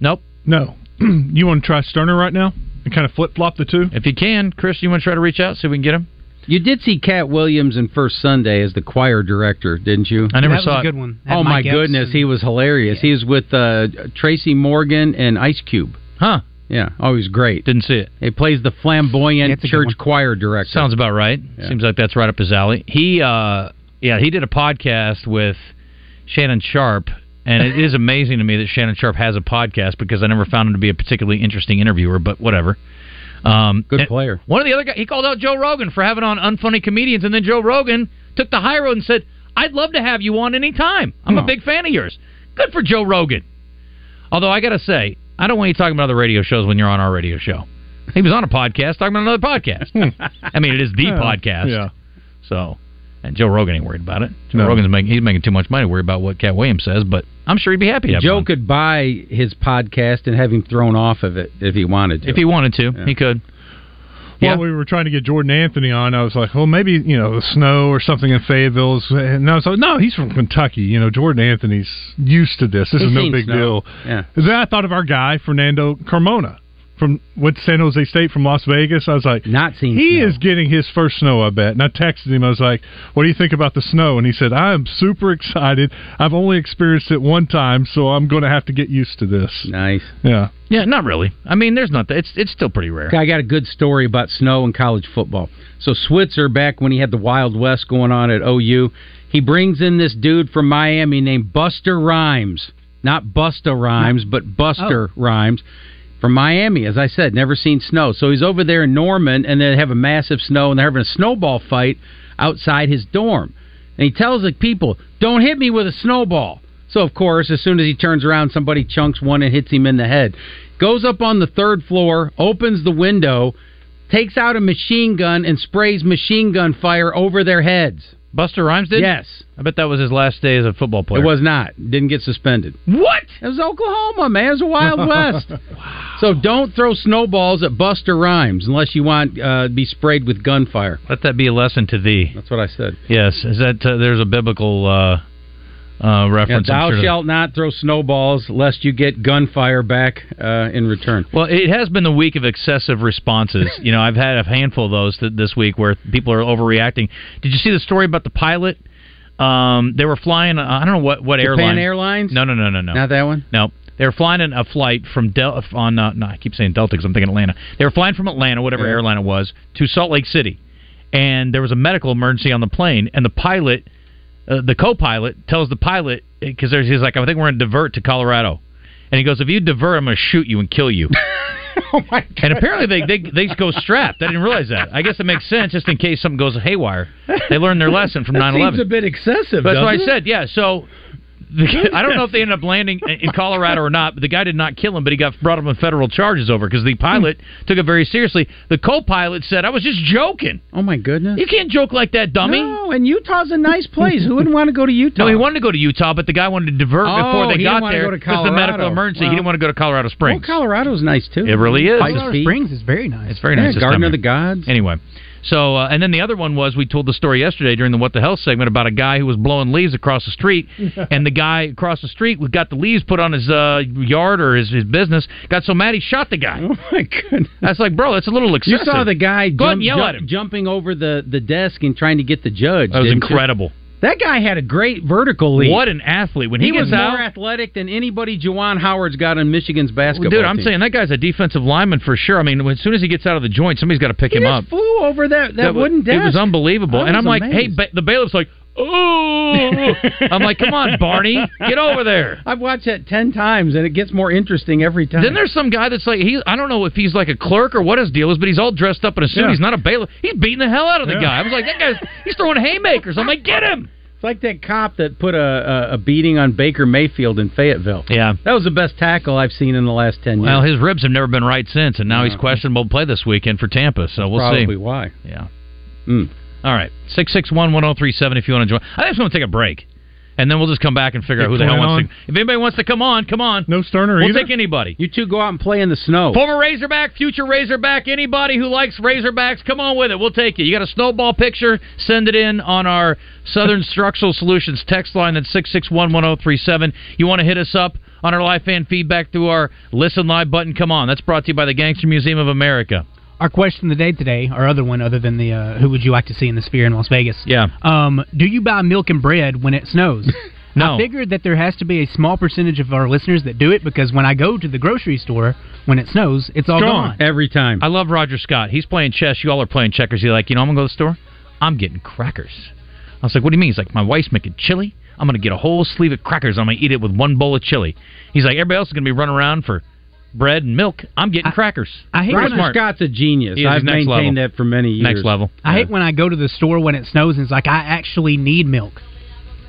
Nope. No. you want to try Stoerner right now and kind of flip flop the two? If you can, Chris, you want to try to reach out see if we can get him. You did see Katt Williams in First Sunday as the choir director, didn't you? I never that saw was a good one. Had Oh my Mike Epps goodness, and- he was hilarious. He was with uh, Tracy Morgan and Ice Cube. Huh? Yeah, oh, he was great. Didn't see it. He plays the flamboyant That's a good church choir director. Sounds about right. Yeah. Seems like that's right up his alley. He, uh, yeah, he did a podcast with Shannon Sharpe, and it is amazing to me that Shannon Sharpe has a podcast because I never found him to be a particularly interesting interviewer. But whatever. Um, good player. One of the other guys, he called out Joe Rogan for having on unfunny comedians, and then Joe Rogan took the high road and said, "I'd love to have you on any time. I'm a big fan of yours." Good for Joe Rogan. Although I got to say, I don't want you talking about other radio shows when you're on our radio show. He was on a podcast talking about another podcast. I mean, it is the podcast. Yeah. So, and Joe Rogan ain't worried about it. Joe No. Rogan's making he's making too much money to worry about what Katt Williams says, but I'm sure he'd be happy to have Joe on. could buy his podcast and have him thrown off of it if he wanted to. if he wanted to, Yeah. he could. Well, Yeah. we were trying to get Jordan Anthony on. I was like, well, maybe you know the snow or something in Fayetteville. is- And I was like, no, he's from Kentucky. You know, Jordan Anthony's used to this. This He's is no big snow. deal. Yeah. Then I thought of our guy Fernando Carmona from with San Jose State from Las Vegas. I was like, Not seen he snow. is getting his first snow, I bet. And I texted him. I was like, "What do you think about the snow?" And he said, "I am super excited. I've only experienced it one time, so I'm going to have to get used to this." Nice. Yeah. Yeah, not really. I mean, there's not. That. It's it's still pretty rare. I got a good story about snow and college football. So Switzer, back when he had the Wild West going on at OU, he brings in this dude from Miami named Buster Rhymes. Not Busta Rhymes, but Buster oh. Rhymes from Miami. As I said, never seen snow. So he's over there in Norman, and they have a massive snow, and they're having a snowball fight outside his dorm. And he tells the people, "Don't hit me with a snowball." So of course, as soon as he turns around, somebody chunks one and hits him in the head. Goes up on the third floor, opens the window, takes out a machine gun and sprays machine gun fire over their heads. Buster Rhymes did. Yes. I bet that was his last day as a football player. It was not. Didn't get suspended. What? It was Oklahoma, man. It was a Wild West. wow. So don't throw snowballs at Buster Rhymes unless you want uh, to be sprayed with gunfire. Let that be a lesson to thee. That's what I said. Yes, is that uh, there's a biblical uh, uh, reference? I'm thou sure. shalt not throw snowballs lest you get gunfire back uh, in return. Well, it has been the week of excessive responses. you know, I've had a handful of those th- this week where people are overreacting. Did you see the story about the pilot? Um, they were flying. Uh, I don't know what what Japan airline. Airlines? No, no, no, no, no. Not that one? No, they were flying in a flight from Del on. Uh, no, I keep saying Delta because I'm thinking Atlanta. They were flying from Atlanta, whatever Yeah. airline it was, to Salt Lake City, and there was a medical emergency on the plane, and the pilot, uh, the co-pilot, tells the pilot because he's like, I think we're going to divert to Colorado, and he goes, if you divert, I'm going to shoot you and kill you. oh my God. And apparently they, they they go strapped. I didn't realize that. I guess it makes sense just in case something goes haywire. They learned their lesson from That 9/11. seems a bit excessive. That's what I said. Yeah. So the, I don't know if they ended up landing in Colorado or not, but the guy did not kill him, but he got brought up on federal charges over because the hmm. pilot took it very seriously. The co-pilot said, "I was just joking." Oh my goodness! You can't joke like that, dummy. No, and Utah's a nice place. Who wouldn't want to go to Utah? No, he wanted to go to Utah, but the guy wanted to divert Oh, before they he got there because the medical emergency. Well- he didn't want to go to Colorado Springs. Well, Colorado's nice too. It really is. Colorado Springs is very nice. It's very Yeah, nice. Garden of the. Gods. Anyway, so uh, and then the other one was we told the story yesterday during the What the Hell segment about a guy who was blowing leaves across the street, and the guy across the street who got the leaves put on his uh, yard or his, his business got so mad he shot the guy. Oh my goodness! That's like, bro, that's a little excessive. You saw the guy Go ahead jump, and yell jump- at him. jumping over the, the desk and trying to get the judge. That was didn't you? That guy had a great vertical leap. What an athlete! When he, he was out, more athletic than anybody Juwan Howard's got in Michigan's basketball. dude, I'm team. saying that guy's a defensive lineman for sure. I mean, as soon as he gets out of the joint, somebody's got to pick he him up. flew over that, that, wa- wooden desk. It was unbelievable. I and I'm was like, hey, ba- the bailiff's like, oh, I'm like, come on, Barney, get over there. I've watched that ten times, and it gets more interesting every time. Then there's some guy that's like he I don't know if he's like a clerk or what his deal is, but he's all dressed up in a suit. Yeah. He's not a bailiff. He's beating the hell out of the Yeah. guy. I was like, that guy's he's throwing haymakers. I'm like, get him. Like that cop that put a, a, a beating on Baker Mayfield in Fayetteville. Yeah. That was the best tackle I've seen in the last 10 years. Well, his ribs have never been right since, and now he's questionable to play this weekend for Tampa. So we'll Probably see. why. Yeah. Mm. All right. 661 1037 if you want to join. I just want to take a break. And then we'll just come back and figure out who the hell plan wants to. If anybody wants to come on, come on. No Stoerner either. We'll either? take anybody. You two go out and play in the snow. Former Razorback, future Razorback, anybody who likes Razorbacks, come on with it. We'll take you. You got a snowball picture? Send it in on our Southern Structural Solutions text line that's six six one one zero three seven. You want to hit us up on our live fan feedback through our Listen Live button? Come on. That's brought to you by the Gangster Museum of America. Our question of the day today, our other one, other than the uh, who would you like to see in the Sphere in Las Vegas? Yeah. Um, do you buy milk and bread when it snows? No. I figured that there has to be a small percentage of our listeners that do it because when I go to the grocery store when it snows, it's all gone. Every time. I love Roger Scott. He's playing chess. You all are playing checkers. He's like, you know, I'm going to go to the store. I'm getting crackers. I was like, what do you mean? He's like, my wife's making chili. I'm going to get a whole sleeve of crackers. I'm going to eat it with one bowl of chili. He's like, everybody else is going to be running around for bread and milk. I'm getting crackers. I hate Very when smart. Scott's a genius. I've maintained level. that for many years. Next level. I hate when I go to the store when it snows and it's like I actually need milk.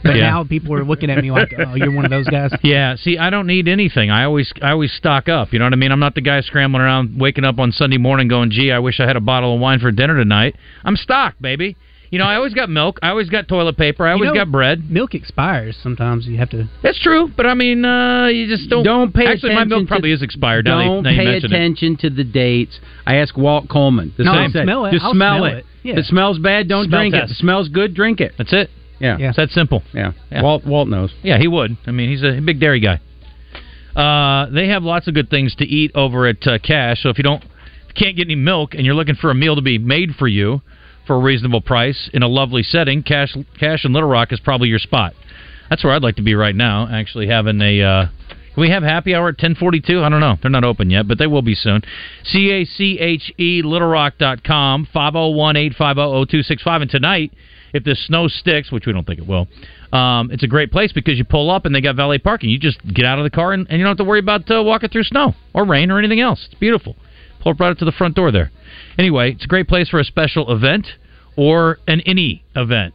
But Yeah. now people are looking at me like, "Oh, you're one of those guys." Yeah, see, I don't need anything. I always, I always stock up. You know what I mean? I'm not the guy scrambling around, waking up on Sunday morning, going, "Gee, I wish I had a bottle of wine for dinner tonight." I'm stocked, baby. You know, I always got milk. I always got toilet paper. I You always know, got bread. Milk expires sometimes. You have to. That's true, but I mean, uh, you just don't. Don't pay Actually, my attention milk probably to- is expired. Don't now you pay mention it. attention to the dates. I asked Walt Coleman. The No, same I'll smell it. Just I'll smell, it. it. Yeah. If it smells bad, don't Smell drink it. If it smells good, drink it. That's it. Yeah. Yeah. It's that simple. Yeah. Yeah. Walt Walt knows. Yeah, he would. I mean, he's a big dairy guy. Uh, they have lots of good things to eat over at uh, Cache. So if you don't, if you can't get any milk, and you're looking for a meal to be made for you for a reasonable price in a lovely setting, Cache Cache in Little Rock is probably your spot. That's where I'd like to be right now. Actually, having a. Uh, can we have happy hour at ten forty two? I don't know. They're not open yet, but they will be soon. C A C H E littlerock.com, 501-850-0265. And tonight, if the snow sticks, which we don't think it will, um, it's a great place because you pull up and they got valet parking. You just get out of the car and, and you don't have to worry about uh, walking through snow or rain or anything else. It's beautiful. Right up to the front door there. Anyway, it's a great place for a special event or an any event.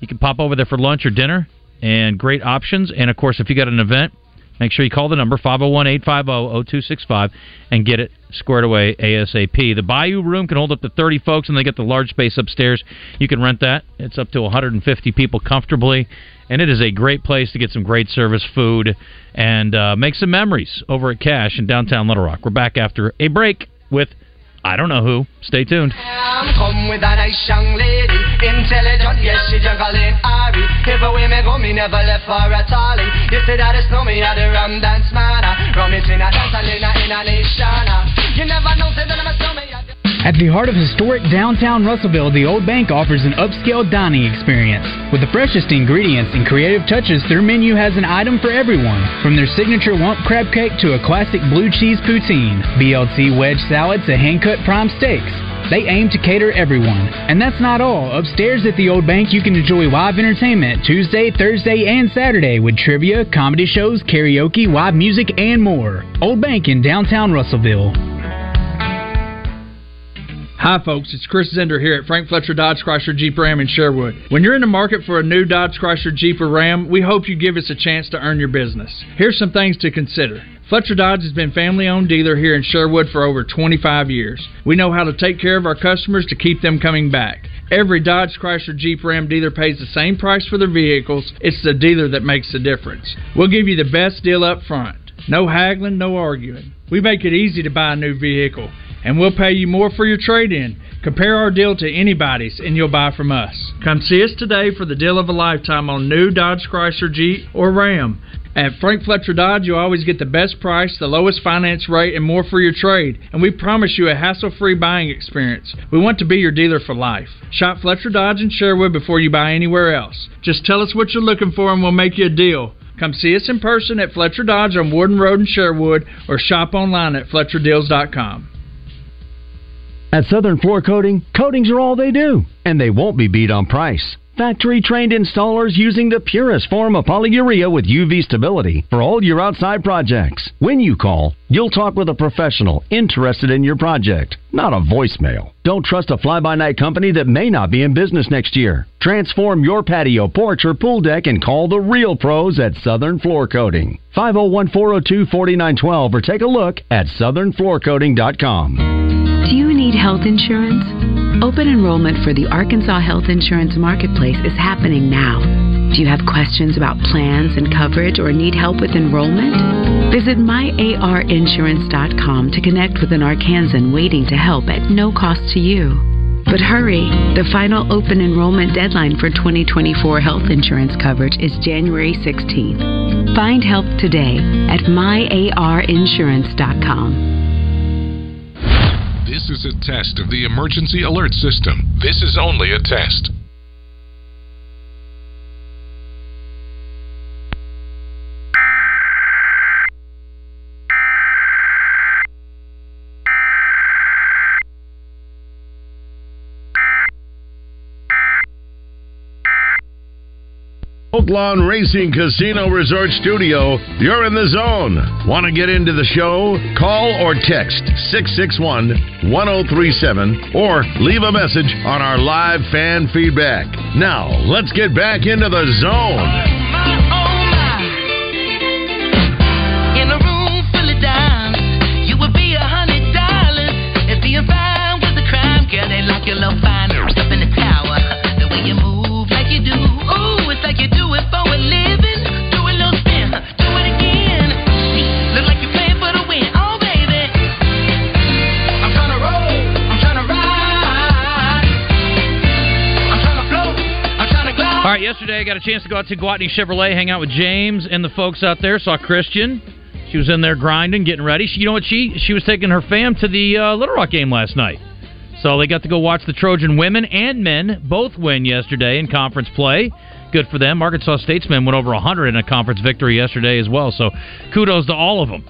You can pop over there for lunch or dinner and great options. And of course, if you got an event, make sure you call the number 501 850 0265 and get it squared away ASAP. The Bayou Room can hold up to 30 folks, and they get the large space upstairs. You can rent that. It's up to 150 people comfortably. And it is a great place to get some great service food and uh, make some memories over at Cache in downtown Little Rock. We're back after a break with I don't know who. Stay tuned. Come with a nice young lady, intelligent, yes, she juggling Ari. Me go, me never left for a tally. You say that it's no me, I the rum dance man. Rum it in a dance in a nation. At the heart of historic downtown Russellville, the Old Bank offers an upscale dining experience. With the freshest ingredients and creative touches, their menu has an item for everyone. From their signature lump crab cake to a classic blue cheese poutine, BLT wedge salad to hand-cut prime steaks. They aim to cater everyone. And that's not all. Upstairs at the Old Bank, you can enjoy live entertainment Tuesday, Thursday, and Saturday with trivia, comedy shows, karaoke, live music, and more. Old Bank in downtown Russellville. Hi, folks. It's Chris Zender here at Frank Fletcher Dodge Chrysler Jeep Ram in Sherwood. When you're in the market for a new Dodge Chrysler Jeep or Ram, we hope you give us a chance to earn your business. Here's some things to consider. Fletcher Dodge has been family owned dealer here in Sherwood for over 25 years. We know how to take care of our customers to keep them coming back. Every Dodge Chrysler Jeep Ram dealer pays the same price for their vehicles. It's the dealer that makes the difference. We'll give you the best deal up front. No haggling, no arguing. We make it easy to buy a new vehicle, and we'll pay you more for your trade in. Compare our deal to anybody's, and you'll buy from us. Come see us today for the deal of a lifetime on new Dodge Chrysler Jeep or Ram. At Frank Fletcher Dodge, you always get the best price, the lowest finance rate, and more for your trade. And we promise you a hassle free buying experience. We want to be your dealer for life. Shop Fletcher Dodge in Sherwood before you buy anywhere else. Just tell us what you're looking for, and we'll make you a deal. Come see us in person at Fletcher Dodge on Warden Road in Sherwood or shop online at FletcherDeals.com. At Southern Floor Coating, coatings are all they do, and they won't be beat on price. Factory trained installers using the purest form of polyurea with UV stability for all your outside projects. When you call, you'll talk with a professional interested in your project, not a voicemail. Don't trust a fly by night company that may not be in business next year. Transform your patio, porch, or pool deck and call the real pros at Southern Floor Coating. 501 402 4912 or take a look at southernfloorcoating.com. Need health insurance? Open enrollment for the Arkansas Health Insurance Marketplace is happening now. Do you have questions about plans and coverage or need help with enrollment? Visit myarinsurance.com to connect with an Arkansan waiting to help at no cost to you. But hurry, the final open enrollment deadline for 2024 health insurance coverage is January 16th. Find help today at myarinsurance.com. This is a test of the emergency alert system. This is only a test. Oaklawn Racing Casino Resort Studio, you're in the zone. Want to get into the show? Call or text 661 1037 or leave a message on our live fan feedback. Now, let's get back into the zone. Yesterday I got a chance to go out to Gwatney Chevrolet, hang out with James and the folks out there. Saw Christian. She was in there grinding, getting ready. She, you know what? She she was taking her fam to the uh, Little Rock game last night. So they got to go watch the Trojan women and men both win yesterday in conference play. Good for them. Arkansas Statesmen went over 100 in a conference victory yesterday as well. So kudos to all of them.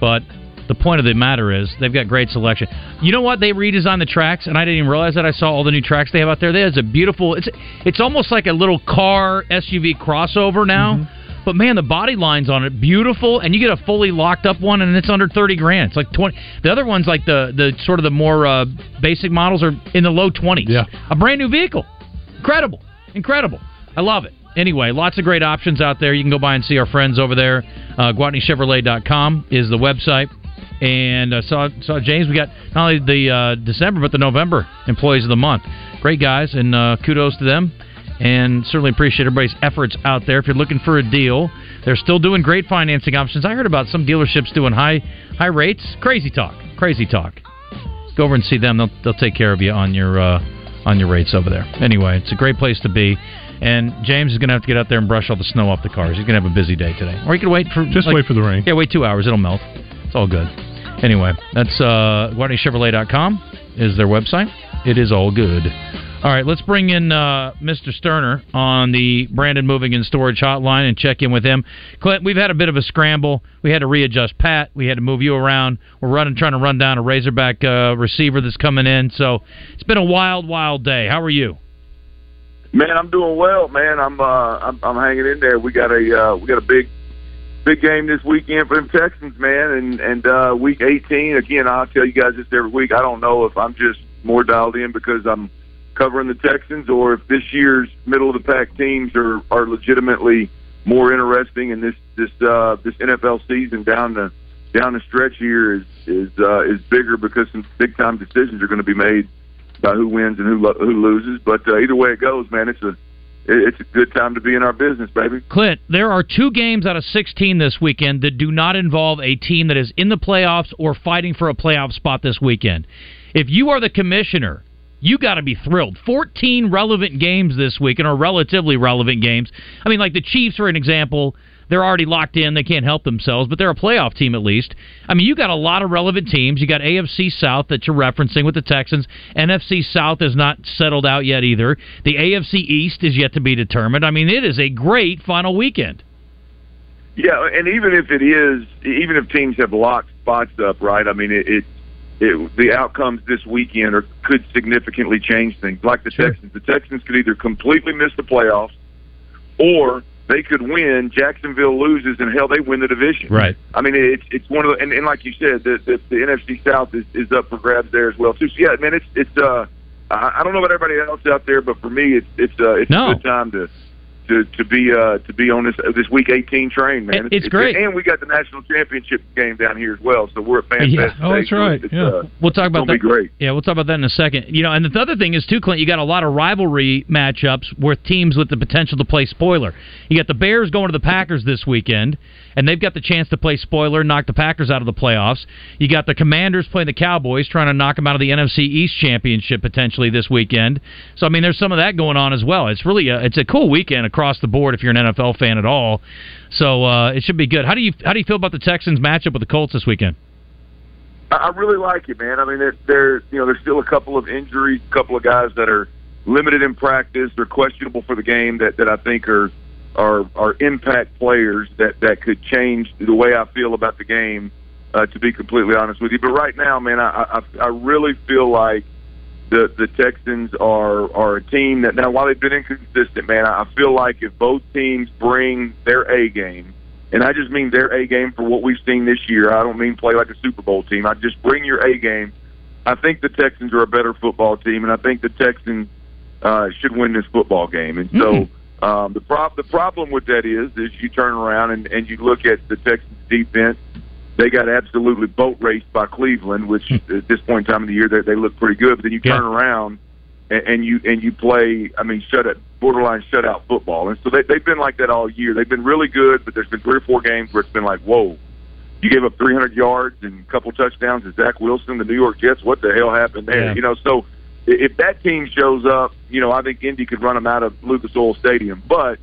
But the point of the matter is they've got great selection. You know what? They redesigned the Trax, and I didn't even realize that. I saw all the new Trax they have out there. There's a beautiful. It's it's almost like a little car SUV crossover now. But man, the body lines on it beautiful, and you get a fully locked up one, and it's under thirty grand. It's like twenty. The other ones, like the the sort of the more uh, basic models, are in the low twenties. Yeah, a brand new vehicle, incredible, incredible. I love it. Anyway, lots of great options out there. You can go by and see our friends over there. Uh, GwatneyChevrolet.com is the website. And uh, saw saw James. We got not only the uh, December but the November employees of the month. Great guys, and uh, kudos to them. And certainly appreciate everybody's efforts out there. If you're looking for a deal, they're still doing great financing options. I heard about some dealerships doing high high rates. Crazy talk. Crazy talk. Go over and see them. They'll they'll take care of you on your uh, on your rates over there. Anyway, it's a great place to be. And James is going to have to get out there and brush all the snow off the cars. He's going to have a busy day today. Or he could wait for Just like- wait for the rain. Yeah, wait two hours. It'll melt. It's all good. Anyway, that's uh, GuardianChevrolet.com is their website. It is all good. All right, let's bring in uh, Mr. Stoerner on the Brandon Moving and Storage Hotline and check in with him. Clint, we've had a bit of a scramble. We had to readjust Pat. We had to move you around. We're running, trying to run down a Razorback uh, receiver that's coming in. So it's been a wild, wild day. How are you? Man, I'm doing well, man. I'm uh I'm, I'm hanging in there. We got a uh we got a big big game this weekend for them Texans, man, and and uh week 18 again, I'll tell you guys this every week. I don't know if I'm just more dialed in because I'm covering the Texans or if this year's middle of the pack teams are are legitimately more interesting and this this uh this NFL season down the down the stretch here is is uh is bigger because some big time decisions are going to be made about who wins and who who loses. But uh, either way it goes, man, it's a it's a good time to be in our business, baby. Clint, there are two games out of 16 this weekend that do not involve a team that is in the playoffs or fighting for a playoff spot this weekend. If you are the commissioner, you got to be thrilled. 14 relevant games this weekend, or relatively relevant games. I mean, like the Chiefs, for an example, they're already locked in. They can't help themselves, but they're a playoff team at least. I mean, you got a lot of relevant teams. You got AFC South that you're referencing with the Texans. NFC South is not settled out yet either. The AFC East is yet to be determined. I mean, it is a great final weekend. Yeah, and even if it is, even if teams have locked spots up, right? I mean, it, it it, the outcomes this weekend are, could significantly change things. Like the Texans, the Texans could either completely miss the playoffs, or they could win. Jacksonville loses, and hell, they win the division. Right. I mean, it's it's one of the and, and like you said, the, the the NFC South is, is up for grabs there as well too. So yeah, man, it's it's uh, I, I don't know about everybody else out there, but for me, it's it's uh, it's No. a good time to. To, to be uh to be on this this week 18 train man It- it's great. and we got the national championship game down here as well so we're at fan Yeah. Fest Oh, today, that's so right. it's, Yeah. uh, We'll talk it's about gonna that. be great Yeah, we'll talk about that in a second. You know, and the other thing is too, Clint. You got a lot of rivalry matchups with teams with the potential to play spoiler. You got the Bears going to the Packers this weekend, and they've got the chance to play spoiler, knock the Packers out of the playoffs. You got the Commanders playing the Cowboys, trying to knock them out of the NFC East championship potentially this weekend. So I mean, there's some of that going on as well. It's really a, it's a cool weekend across the board if you're an NFL fan at all. So uh, it should be good. How do you how do you feel about the Texans matchup with the Colts this weekend? I really like it, man. I mean, there, there, you know, there's still a couple of injuries, a couple of guys that are limited in practice. They're questionable for the game that that I think are are are impact players that that could change the way I feel about the game. Uh, to be completely honest with you, but right now, man, I I, I really feel like the the Texans are are a team that now while they've been inconsistent, man, I feel like if both teams bring their A game, and I just mean their A game for what we've seen this year. I don't mean play like a Super Bowl team. I just bring your A game. I think the Texans are a better football team, and I think the Texans uh, should win this football game. And so um, the prob- the problem with that is, is you turn around and, and you look at the Texans defense. They got absolutely boat raced by Cleveland, which at this point in time of the year they, they look pretty good. But then you turn around and, and you and you play. I mean, shut it, borderline shutout football. And so they, they've been like that all year. They've been really good, but there's been three or four games where it's been like, whoa, you gave up 300 yards and a couple touchdowns to Zach Wilson, the New York Jets. What the hell happened there? Yeah. You know, so if that team shows up, you know, I think Indy could run them out of Lucas Oil Stadium. But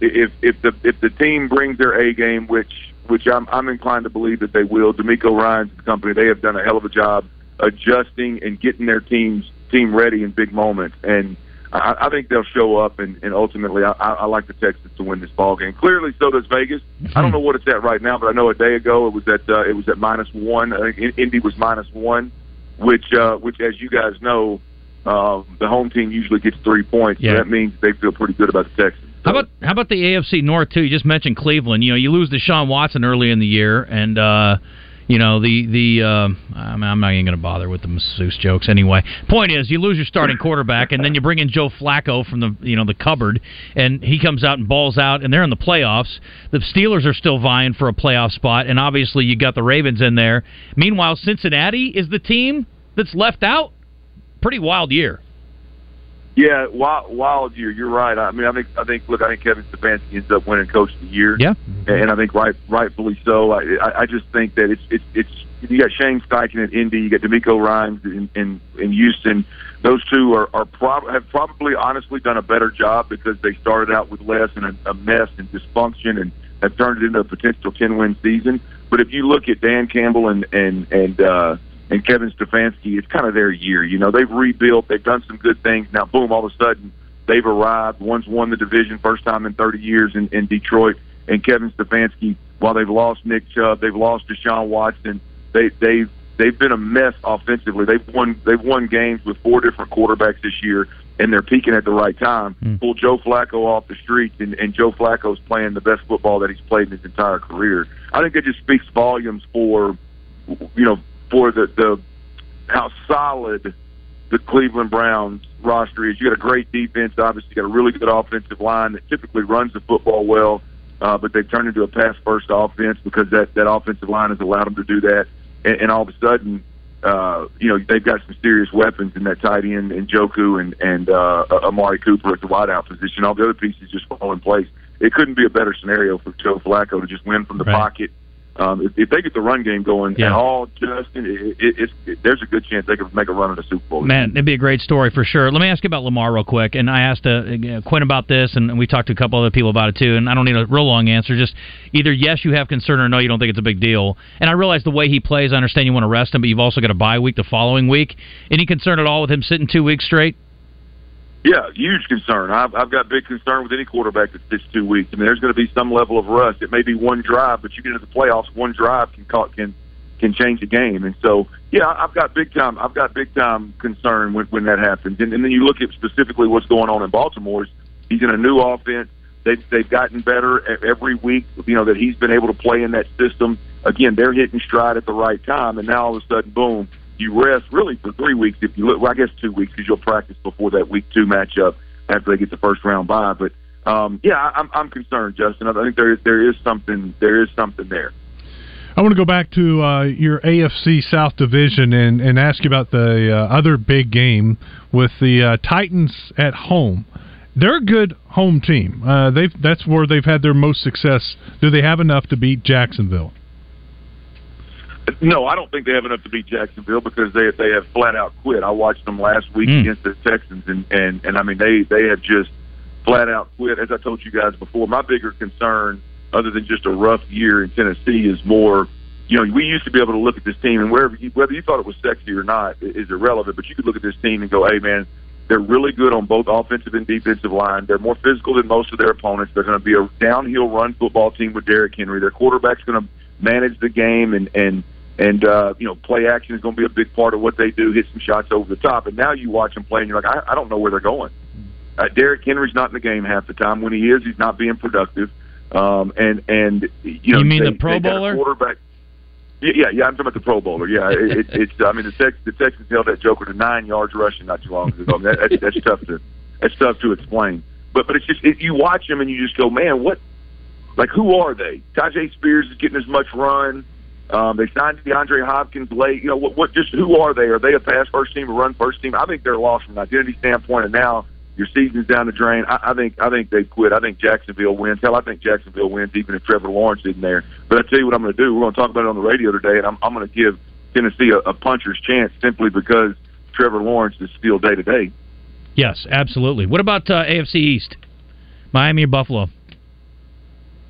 if if the if the team brings their A game, which which I'm I'm inclined to believe that they will, DeMeco Ryans' company, they have done a hell of a job adjusting and getting their teams team ready in big moments. And I, I think they'll show up, and, and ultimately, I, I, like the Texans to win this ball game. Clearly, so does Vegas. I don't know what it's at right now, but I know a day ago it was at uh, it was at minus one. I think Indy was minus one, which uh, which, as you guys know, um, the home team usually gets three points. Yeah. So that means they feel pretty good about the Texans. How about how about the AFC North too? You just mentioned Cleveland. You know, you lose Deshaun Watson early in the year, and uh, you know the the um I'm, I'm not even going to bother with the masseuse jokes anyway. Point is, you lose your starting quarterback, and then you bring in Joe Flacco from the you know the cupboard, and he comes out and balls out, and they're in the playoffs. The Steelers are still vying for a playoff spot, and obviously you got the Ravens in there. Meanwhile, Cincinnati is the team that's left out. Pretty wild year. Yeah, wild, wild year. You're right. I mean, I think I think look, I think Kevin Stefanski ends up winning Coach of the Year. Yeah, and I think right, rightfully so. I, I, just think that it's it's it's you got Shane Steichen at Indy, you got DeMeco Ryans in, in in Houston. Those two are are prob- have probably honestly done a better job because they started out with less and a, a mess and dysfunction and have turned it into a potential ten win season. But if you look at Dan Campbell and and and uh, and Kevin Stefanski, it's kind of their year. You know, they've rebuilt, they've done some good things. Now, boom, all of a sudden they've arrived. One's won the division first time in 30 years in, in Detroit, and Kevin Stefanski. While they've lost Nick Chubb, they've lost Deshaun Watson. They they've they've been a mess offensively. They've won they've won games with four different quarterbacks this year, and they're peaking at the right time. Hmm. Pull Joe Flacco off the streets, and, and Joe Flacco's playing the best football that he's played in his entire career. I think it just speaks volumes for you know for the the how solid the Cleveland Browns roster is. You got a great defense, obviously. You got a really good offensive line that typically runs the football well, uh, but they've turned into a pass first offense because that that offensive line has allowed them to do that. And, and all of a sudden, uh, you know, they've got some serious weapons in that tight end and Njoku and and uh, Amari Cooper at the wideout position. All the other pieces just fall in place. It couldn't be a better scenario for Joe Flacco to just win from the Right. pocket. Um, if, if they get the run game going Yeah. at all, Justin, it, it, it's it, there's a good chance they could make a run at a Super Bowl. Man, it'd be a great story for sure. Let me ask you about Lamar real quick. And I asked uh, uh, Quinn about this, and we talked to a couple other people about it too. And I don't need a real long answer. Just either yes, you have concern, or no, you don't think it's a big deal. And I realize the way he plays, I understand you want to rest him, but you've also got a bye week the following week. Any concern at all with him sitting two weeks straight? Yeah, huge concern. I've, I've got big concern with any quarterback that sits two weeks. I mean, there's going to be some level of rust. It may be one drive, but you get into the playoffs, one drive can call, can can change the game. And so, yeah, I've got big time. I've got big time concern when when that happens. And, and then you look at specifically what's going on in Baltimore. He's in a new offense. They've they've gotten better every week. You know that he's been able to play in that system. Again, they're hitting stride at the right time, and now all of a sudden, boom, you rest really for three weeks. If you look, well, I guess two weeks because you'll practice before that week two matchup after they get the first round bye. But um, yeah, I- I'm I'm concerned, Justin. I think there is there is something there is something there. I want to go back to uh, your AFC South division and, and ask you about the uh, other big game with the uh, Titans at home. They're a good home team. Uh, they've that's where they've had their most success. Do they have enough to beat Jacksonville? No, I don't think they have enough to beat Jacksonville because they they have flat out quit. I watched them last week Hmm. against the Texans, and and and I mean they they have just flat out quit. As I told you guys before, my bigger concern, other than just a rough year in Tennessee, is more. You know, we used to be able to look at this team, and wherever you, whether you thought it was sexy or not is irrelevant. But you could look at this team and go, "Hey, man, they're really good on both offensive and defensive line. They're more physical than most of their opponents. They're going to be a downhill run football team with Derrick Henry. Their quarterback's going to manage the game and and and uh, you know play action is going to be a big part of what they do. Hit some shots over the top, and now you watch them play, and you're like, I, I don't know where they're going. Uh, Derrick Henry's not in the game half the time. When he is, he's not being productive. Um, and and you know, You mean they, the Pro they got a Bowler? quarterback. Yeah, yeah, yeah. I'm talking about the Pro Bowler. Yeah, it, it, it's. I mean, the Tex, the Texans held that Joker to nine yards rushing not too long ago. That, that's, that's tough to that's tough to explain. But but it's just it, you watch them and you just go, man, what? Like who are they? Tyjae Spears is getting as much run. Um, they signed DeAndre Hopkins late. You know what? What? Just who are they? Are they a pass first team or run first team? I think they're lost from an identity standpoint. And now your season's down the drain. I, I think I think they quit. I think Jacksonville wins. Hell, I think Jacksonville wins even if Trevor Lawrence isn't there. But I tell you what I'm going to do. We're going to talk about it on the radio today, and I'm, I'm going to give Tennessee a, a puncher's chance simply because Trevor Lawrence is still day to day. Yes, absolutely. What about uh, AFC East? Miami or Buffalo?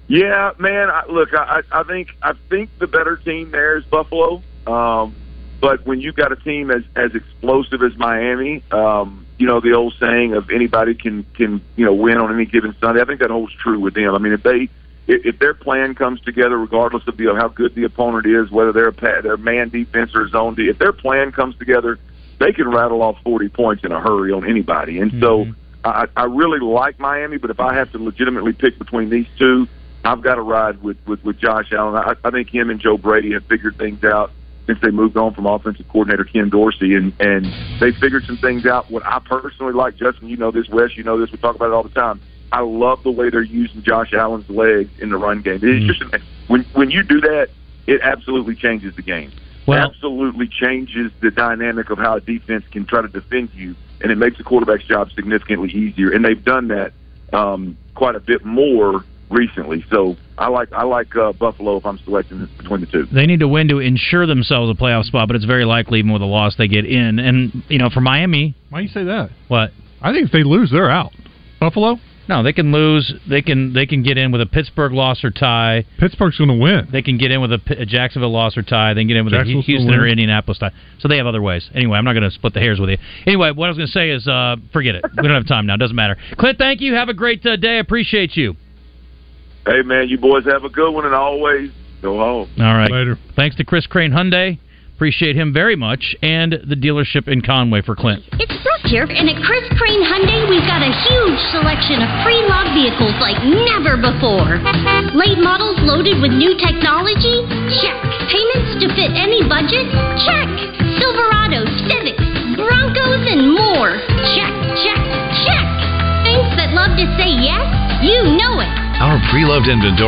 Yeah, man. I, look, I, I think I think the better team there is Buffalo. Um, but when you've got a team as as explosive as Miami, um, you know the old saying of anybody can can you know win on any given Sunday. I think that holds true with them. I mean, if they if, if their plan comes together, regardless of the, how good the opponent is, whether they're a pa- their man defense or zone, de- if their plan comes together, they can rattle off forty points in a hurry on anybody. And so I, I really like Miami, but if I have to legitimately pick between these two, I've got to ride with with, with Josh Allen. I, I think him and Joe Brady have figured things out since they moved on from offensive coordinator Ken Dorsey, and and they figured some things out. What I personally like, Justin, you know this, Wes, you know this. We talk about it all the time. I love the way they're using Josh Allen's legs in the run game. It's just when when you do that, it absolutely changes the game. Well- absolutely changes the dynamic of how a defense can try to defend you, and it makes the quarterback's job significantly easier. And they've done that um, quite a bit more recently. So I like I like uh, Buffalo if I'm selecting between the two. They need to win to ensure themselves a playoff spot, but it's very likely even with a loss they get in. And you know, for Miami, Why do you say that? what? I think if they lose, they're out. Buffalo. No, they can lose. They can they can get in with a Pittsburgh loss or tie. Pittsburgh's going to win. They can get in with a, P- a Jacksonville loss or tie. They can get in with a Hu- Jacksonville's gonna Houston or. Indianapolis tie. So they have other ways. Anyway, I'm not going to split the hairs with you. Anyway, what I was going to say is, uh, forget it. We don't have time now. It doesn't matter. Clint, thank you. Have a great uh, day. Appreciate you. Hey man, you boys have a good one, and always go home. All right. Later. Thanks to Chris Crane Hyundai. Appreciate him very much, and the dealership in Conway for Clint. It's Brooke here, and at Chris Crane Hyundai, we've got a huge selection of pre-loved vehicles like never before. Late models loaded with new technology? Check. Payments to fit any budget? Check. Silverados, Civics, Broncos, and more. Check, check, check. Thanks that love to say yes? You know it. Our pre-loved inventory